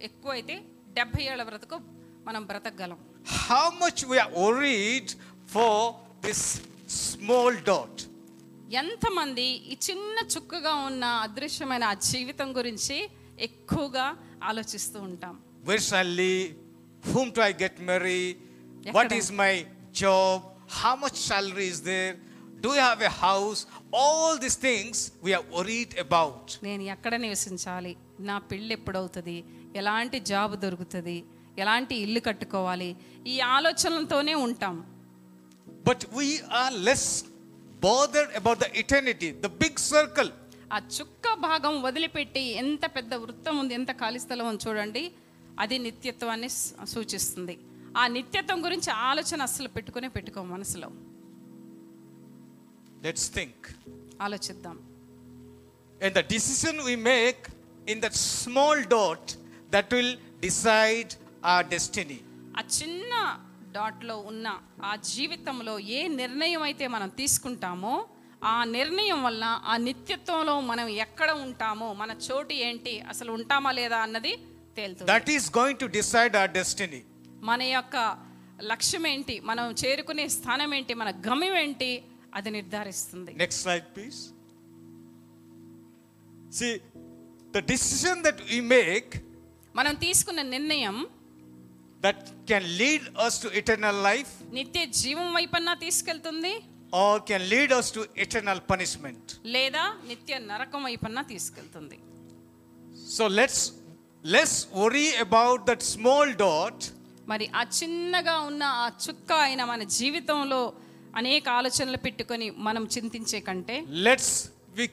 ఎక్కువ అయితే 70 ఏళ్ళ వరకు మనం బ్రతకగలం. How much we are worried for this small dot? ఎంతమంది ఈ చిన్న చుక్కగా ఉన్న అదృశ్యమైన ఆ జీవితం గురించి ఎక్కువగా ఆలోచిస్తూ ఉంటాం I live? Whom do I get married? What is my job? How much salary is there? Do you have a house? All these things we are worried about. నేను ఎక్కడ నివసించాలి నా పెళ్ళి ఎప్పుడవుతుంది ఎలాంటి జాబ్ దొరుకుతుంది ఎలాంటి ఇల్లు కట్టుకోవాలి ఈ ఆలోచనలతోనే ఉంటాం But we are less bothered about the eternity, the big circle. ఆ చుక్క భాగం వదిలిపెట్టి ఎంత పెద్ద వృత్తం ఉంది ఎంత ఖాళీ స్థలం ఉంది చూడండి అది నిత్యత్వాన్ని స్- సూచిస్తుంది ఆ నిత్యత్వం గురించి ఆలోచన అస్సలు పెట్టుకునే పెట్టుకో మనసులో Let's think. ఆలోచిద్దాం And the decision we make in that small dot that will decide our destiny. ఆ చిన్న డాట్లో ఉన్న ఆ జీవితంలో ఏ నిర్ణయం అయితే మనం తీసుకుంటామో ఆ నిర్ణయం వల్ల ఆ నిత్యత్వంలో మనం ఎక్కడ ఉంటామో మన చోటు ఏంటి అసలు ఉంటామా లేదా అన్నది తేలుతుంది That is going to decide our destiny. మన యొక్క లక్ష్యం ఏంటి మనం చేరుకునే స్థానం ఏంటి మన గమ్యం ఏంటి అది నిర్ధారిస్తుంది Next slide, please. See, the decision that we make మనం తీసుకున్న నిర్ణయం that can lead us to eternal life నిత్య జీవం వైపన్నా తీసుకెళ్తుంది? Or can lead us to eternal punishment లేదా నిత్య నరకం వైపన్నా తీసుకెళ్తుంది. So let's less worry about that small dot మరి ఆ చిన్నగా ఉన్న ఆ చుక్క అయిన మన జీవితంలో అనేక ఆలోచనలు పెట్టుకొని మనం చింతించే కంటే let's we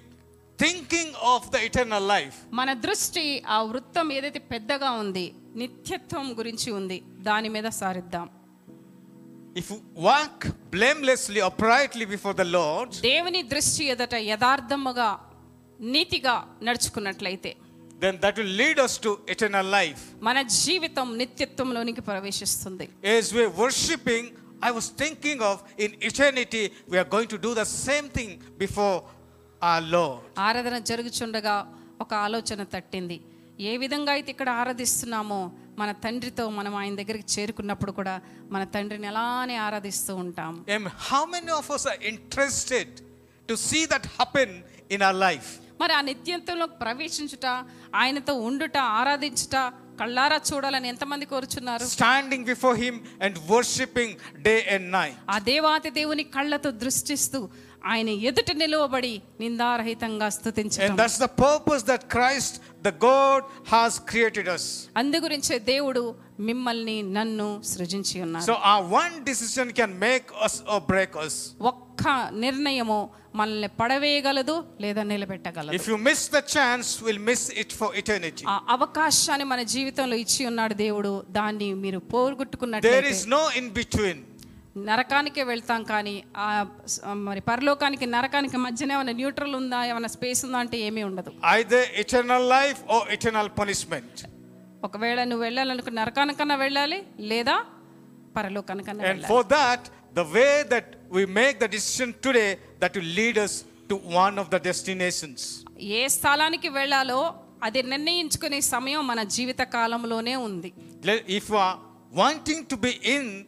thinking of the eternal life మన దృష్టి ఆ వృత్తం ఏదైతే పెద్దగా ఉంది నిత్యత్వం గురించి ఉంది దాని మీద సారిద్దాం If you walk blamelessly, uprightly before the Lord, దేవుని దృష్టి ఎదుట యథార్థముగా నీతిగా నడుచుకున్నట్లయితే then that will lead us to eternal life. మన జీవితం నిత్యత్వంలోనికి ప్రవేశిస్తుంది As we're worshiping, I was thinking of in eternity, we are going to do the same thing before our Lord. ఆరాధన జరుగుచుండగా ఒక ఆలోచన తట్టింది ఏ విధంగా అయితే ఇక్కడ ఆరాధిస్తున్నామో మన తండ్రితో మనం ఆయన దగ్గరికి చేరుకున్నప్పుడు కూడా మన తండ్రిని అలానే ఆరాధిస్తూ ఉంటాం how many of us are interested to see that happen in our life? మరి ఆ నిత్యంతో ప్రవేశించుట ఆయనతో ఉండుట ఆరాధించుట కళ్ళారా చూడాలని ఎంతమంది కోరుచున్నారు Standing before Him and worshiping day and night. ఆ దేవాతి దేవుని కళ్ళతో దృష్టిస్తూ ఆయన ఎదుట నిలవబడి నిందారహితంగా స్థుతించడం that's the purpose that Christ the God has created us. అందుగురించే దేవుడు మిమ్మల్ని నన్ను సృజించి ఉన్నారు. So a one decision can make us or break us. ఒక్క నిర్ణయము మనల్ని పడవేయగలదు లేదా నిలబెట్టగలదు. If you miss the chance will miss it for eternity ఆ అవకాశాన్ని మన జీవితంలో ఇచ్చి ఉన్నాడు దేవుడు దాన్ని మీరు పోగొట్టుకున్నట్లయితే there is no in between నరకానికే వెళ్తాం కానీ మరి పరలోకానికి నరకానికి మధ్యన ఏమైనా న్యూట్రల్ ఉందా? ఏమైనా స్పేస్ ఉందా? అంటే ఏమీ ఉండదు. Either eternal life or eternal punishment ఒకవేళ నువ్వు వెళ్ళాలనుకు నరకానికన్నా వెళ్ళాలి లేదా పరలోకానికన్నా for that the way that we make the decision today that will lead us to one of the destinations ఏ స్థలానికి వెళ్ళాలో అది నిర్ణయించుకునే సమయం మన జీవిత కాలంలోనే ఉంది. If wanting to be in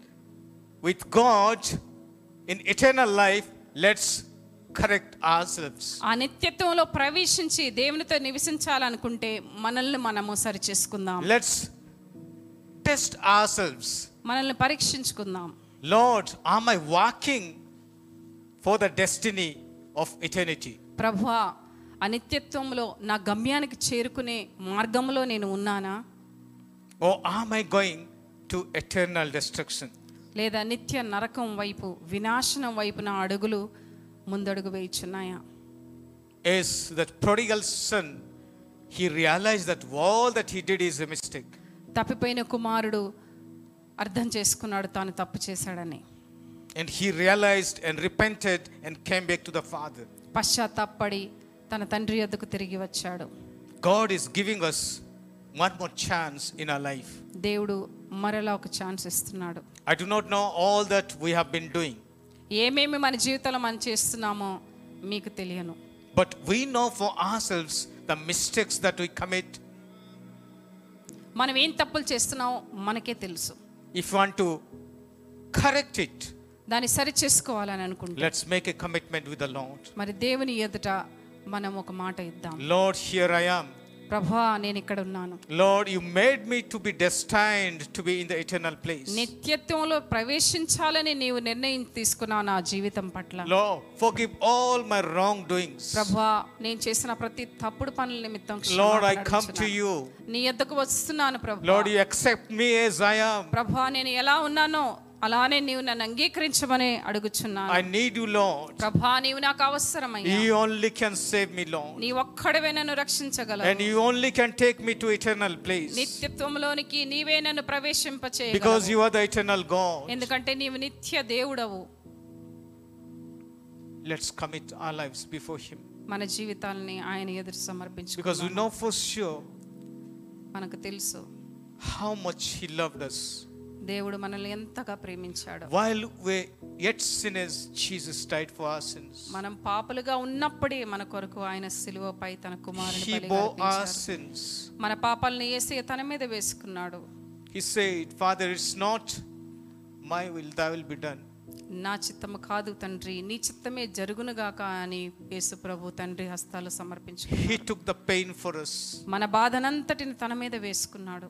with God in eternal life, let's correct ourselves. ఆ నిత్యత్వంలో ప్రవేశించి దేవునితో నివసించాలనుకుంటే మనల్ని మనము సరి చేసుకుందాం Let's test ourselves. మనల్ని పరీక్షించుకుందాం Lord, am I walking for the destiny of eternity? ప్రభువా ఆ నిత్యత్వంలో నా గమ్యానికి చేరుకునే మార్గంలో నేను ఉన్నానా Or am I going to eternal destruction? లేదా నిత్య నరకం వైపు వినాశనం వైపు నా అడుగులు ముందడుగు వేయుచున్నాయా As that prodigal son, he realized that all that he did is a mistake. తప్పిపోయిన కుమారుడు అర్థం చేసుకున్నాడు తాను తప్పు చేశాడని And he realized and repented and came back to the Father. పశ్చాత్తాపడి తన తండ్రి యొద్దకు తిరిగి వచ్చాడు God is giving us one more chance in our life. దేవుడు మరలా ఒక ఛాన్స్ ఇస్తున్నాడు I do not know all that we have been doing, ఏమేమి మన జీవితంలో మనం చేస్తున్నామో మీకు తెలియను but we know for ourselves the mistakes that we commit. మనం ఏం తప్పులు చేస్తున్నామో మనకే తెలుసు If you want to correct it, దాన్ని సరి చేసుకోవాలని అనుకుంటే let's make a commitment with the Lord. మరి దేవుని ఎదుట మనం ఒక మాట ఇద్దాం Lord, here I am. ప్రభా నేను ఇక్కడ ఉన్నాను. Lord you made me to be destined to be in the eternal place నిత్యత్వంలో ప్రవేశించాలని నీవు నిర్ణయం తీసుకున్నావు నా జీవితం పట్ల. Lord forgive all my wrong doings ప్రభా నేను చేసిన ప్రతి తప్పుడు పనుల నిమిత్తం Lord I come to you నీ యొద్దకు వస్తున్నాను ప్రభు. Lord you accept me as I am ప్రభువా నేను ఎలా ఉన్నానో అలానే నీవు నన్ను అంగీకరించమని అడుగుచున్నాను I need you, Lord. ప్రభా నీవు నాకు అవసరమయ్యా You only can save me, Lord. నీ ఒక్కడవే నన్ను And రక్షించగలవు you only can take me to eternal place. నిత్యత్వంలోనికి నీవే నన్ను Because ప్రవేశింపచేయగలవు you are the eternal God. ఎందుకంటే నీవు నిత్య దేవుడవు Let's commit our lives before Him. మన జీవితాలని ఆయన ఎదురు Because we సమర్పించుకున్నాం know for sure మనకు తెలుసు how much He loved us. దేవుడు మనల్ని ఎంతగా ప్రేమించాడు While we yet sinners, Jesus died for our sins. మనం పాపులుగా ఉన్నప్పుడే మన కొరకు ఆయన సిలువపై తన కుమారుని బలిగా our sins. మన పాపాలను వేసి తన మీద వేసుకున్నాడు He said, Father, it's not my will, thy will be done. నా చిత్తము కాదు తండ్రి నీ చిత్తమే జరుగునుగాక అని యేసు ప్రభు తండ్రి హస్తాలు సమర్పించుకున్నాడు He took the pain for us మన బాధనంతటిని తన మీద వేసుకున్నాడు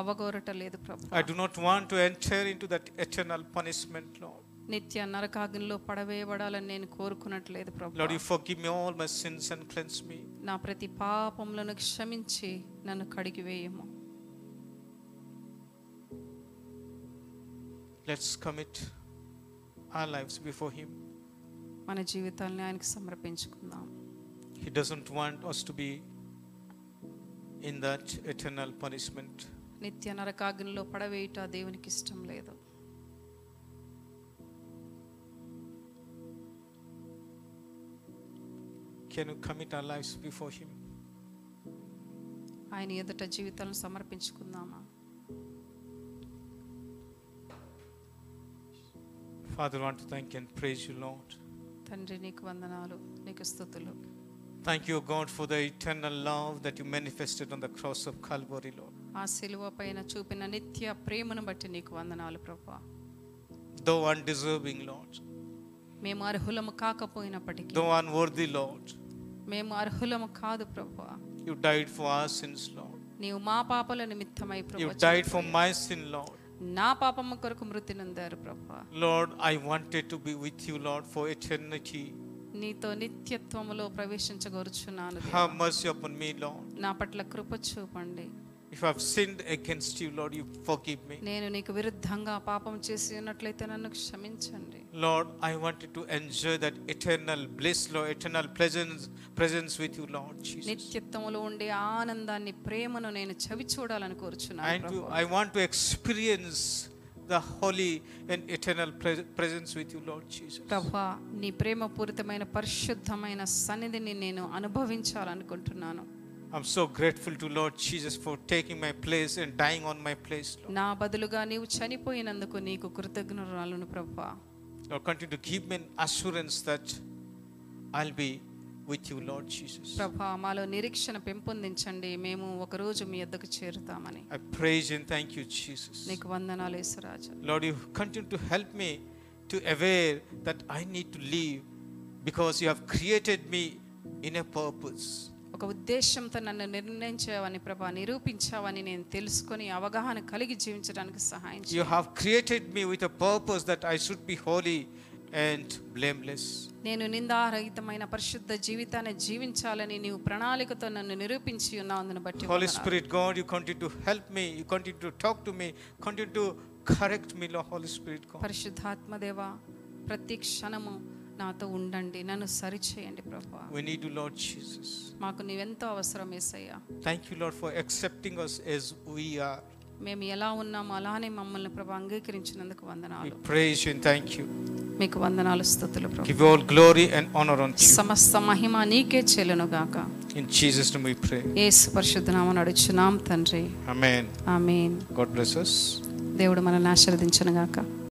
అవగోరట లేదు ప్రభు I do not want to enter into that eternal punishment, Lord. నిత్య నరకాగ్నిలో పడవేయబడాలని నేను కోరుకున్నట్లేదు ప్రభు Lord, you forgive me all my sins and cleanse me. నా ప్రతి పాపములను క్షమించి నన్ను కడిగి వేయము Let's commit our lives before Him. మన జీవితాల్ని ఆయనకు సమర్పించుకుందాం He doesn't want us to be in that eternal punishment. నిత్య నరకాగ్నిలో పడవేయుట దేవునికి ఇష్టం లేదు can commit our lives before him ఆయన ఎదుట జీవితాలను సమర్పించుకుందామా? Father want thank and praise you Lord తండ్రి నీకు వందనాలు నీకు స్తుతులు thank you God for the eternal love that you manifested on the cross of Calvary Lord ఆ సిలువ పైన చూపిన నిత్య ప్రేమను బట్టి నీకు వందనాలు ప్రభా. దో వన్ డిజర్వింగ్ లార్డ్ మేము అర్హులము కాకపోయినప్పటికీ దో అన్ వర్ది లార్డ్ మేము అర్హులము కాదు ప్రభా. You died for our sins Lord నీవు మా పాపల నిమిత్తమై ప్రభా you died for my sin Lord నా పాపము కొరకు మృతి నందారు ప్రభా. Lord I wanted to be with you Lord for eternity నీతో నిత్యత్వములో ప్రవేశించగోరుచున్నాను have mercy upon me Lord నా పట్ల కృప చూపండి. If I've sinned against you, Lord, you forgive me. నేను నీకు విరుద్ధంగా పాపం చేసి ఉన్నట్లయితే నన్ను క్షమించండి Lord, I wanted to enjoy that eternal bliss, Lord, eternal presence, presence with you, Lord Jesus. నిత్యత్వములో ఉండే ఆనందాన్ని ప్రేమను నేను చవి చూడాలని కోరుచున్నాను And to, ప్రభా. I want to experience the holy and eternal pre- presence with you, Lord Jesus. ప్రభా నీ ప్రేమపూరితమైన పరిశుద్ధమైన సన్నిధిని నేను అనుభవించాలనుకుంటున్నాను I'm so grateful to Lord Jesus for taking my place and dying on my place, Lord. నా బదులుగా నీవు చనిపోయినందుకు నీకు కృతజ్ఞరాలను ప్రభా Lord, continue to give me an assurance that I'll be with you, Lord Jesus. ప్రభా మాలో నిరీక్షణ పెంపొందించండి మేము ఒకరోజు మీ యొద్దకు చేరుతామని I praise you and thank you, Jesus. నీకు వందనాలు Yesuraju Lord, you continue to help me to aware that I need to live because you have created me in a purpose. ఒక ఉద్దేశంతో నన్ను నిర్ణయించావని ప్రభా నిరూపించావని నేను తెలుసుకొని అవగాహన కలిగి జీవించడానికి సహాయం you have created me with a purpose that I should be holy and blameless నేను నిందారహితమైన పరిశుద్ధ జీవితాన్ని జీవించాలని నీవు ప్రణాళికతో నన్ను నిరూపించి ఉన్నావు బట్టి Holy Spirit God you continue to help me you continue to talk to me continue to correct me Lord Holy Spirit God పరిశుద్ధాత్మ దేవా ప్రతి క్షణము నాతో ఉండండి నన్ను సరిచేయండి ప్రభా. We need you Lord Jesus మాకు నీవెంతో అవసరం యేసయ్యా thank you Lord for accepting us as we are. మేము ఎలా ఉన్నామో అలానే మమ్మల్ని ప్రభా అంగీకరించినందుకు వందనాలు. ప్రైజ్ యు థాంక్ మీకు వందనాలు స్తుతులు ప్రభు. Give all glory and honour on సమస్త మహిమ నీకే చెల్లును గాక. In Jesus name we pray Yesu పరిశుద్ధ నామమున అడుచున్నాం తండ్రి. Amen amen. God bless us. దేవుడు మనల్ని ఆశీర్వదించును గాక.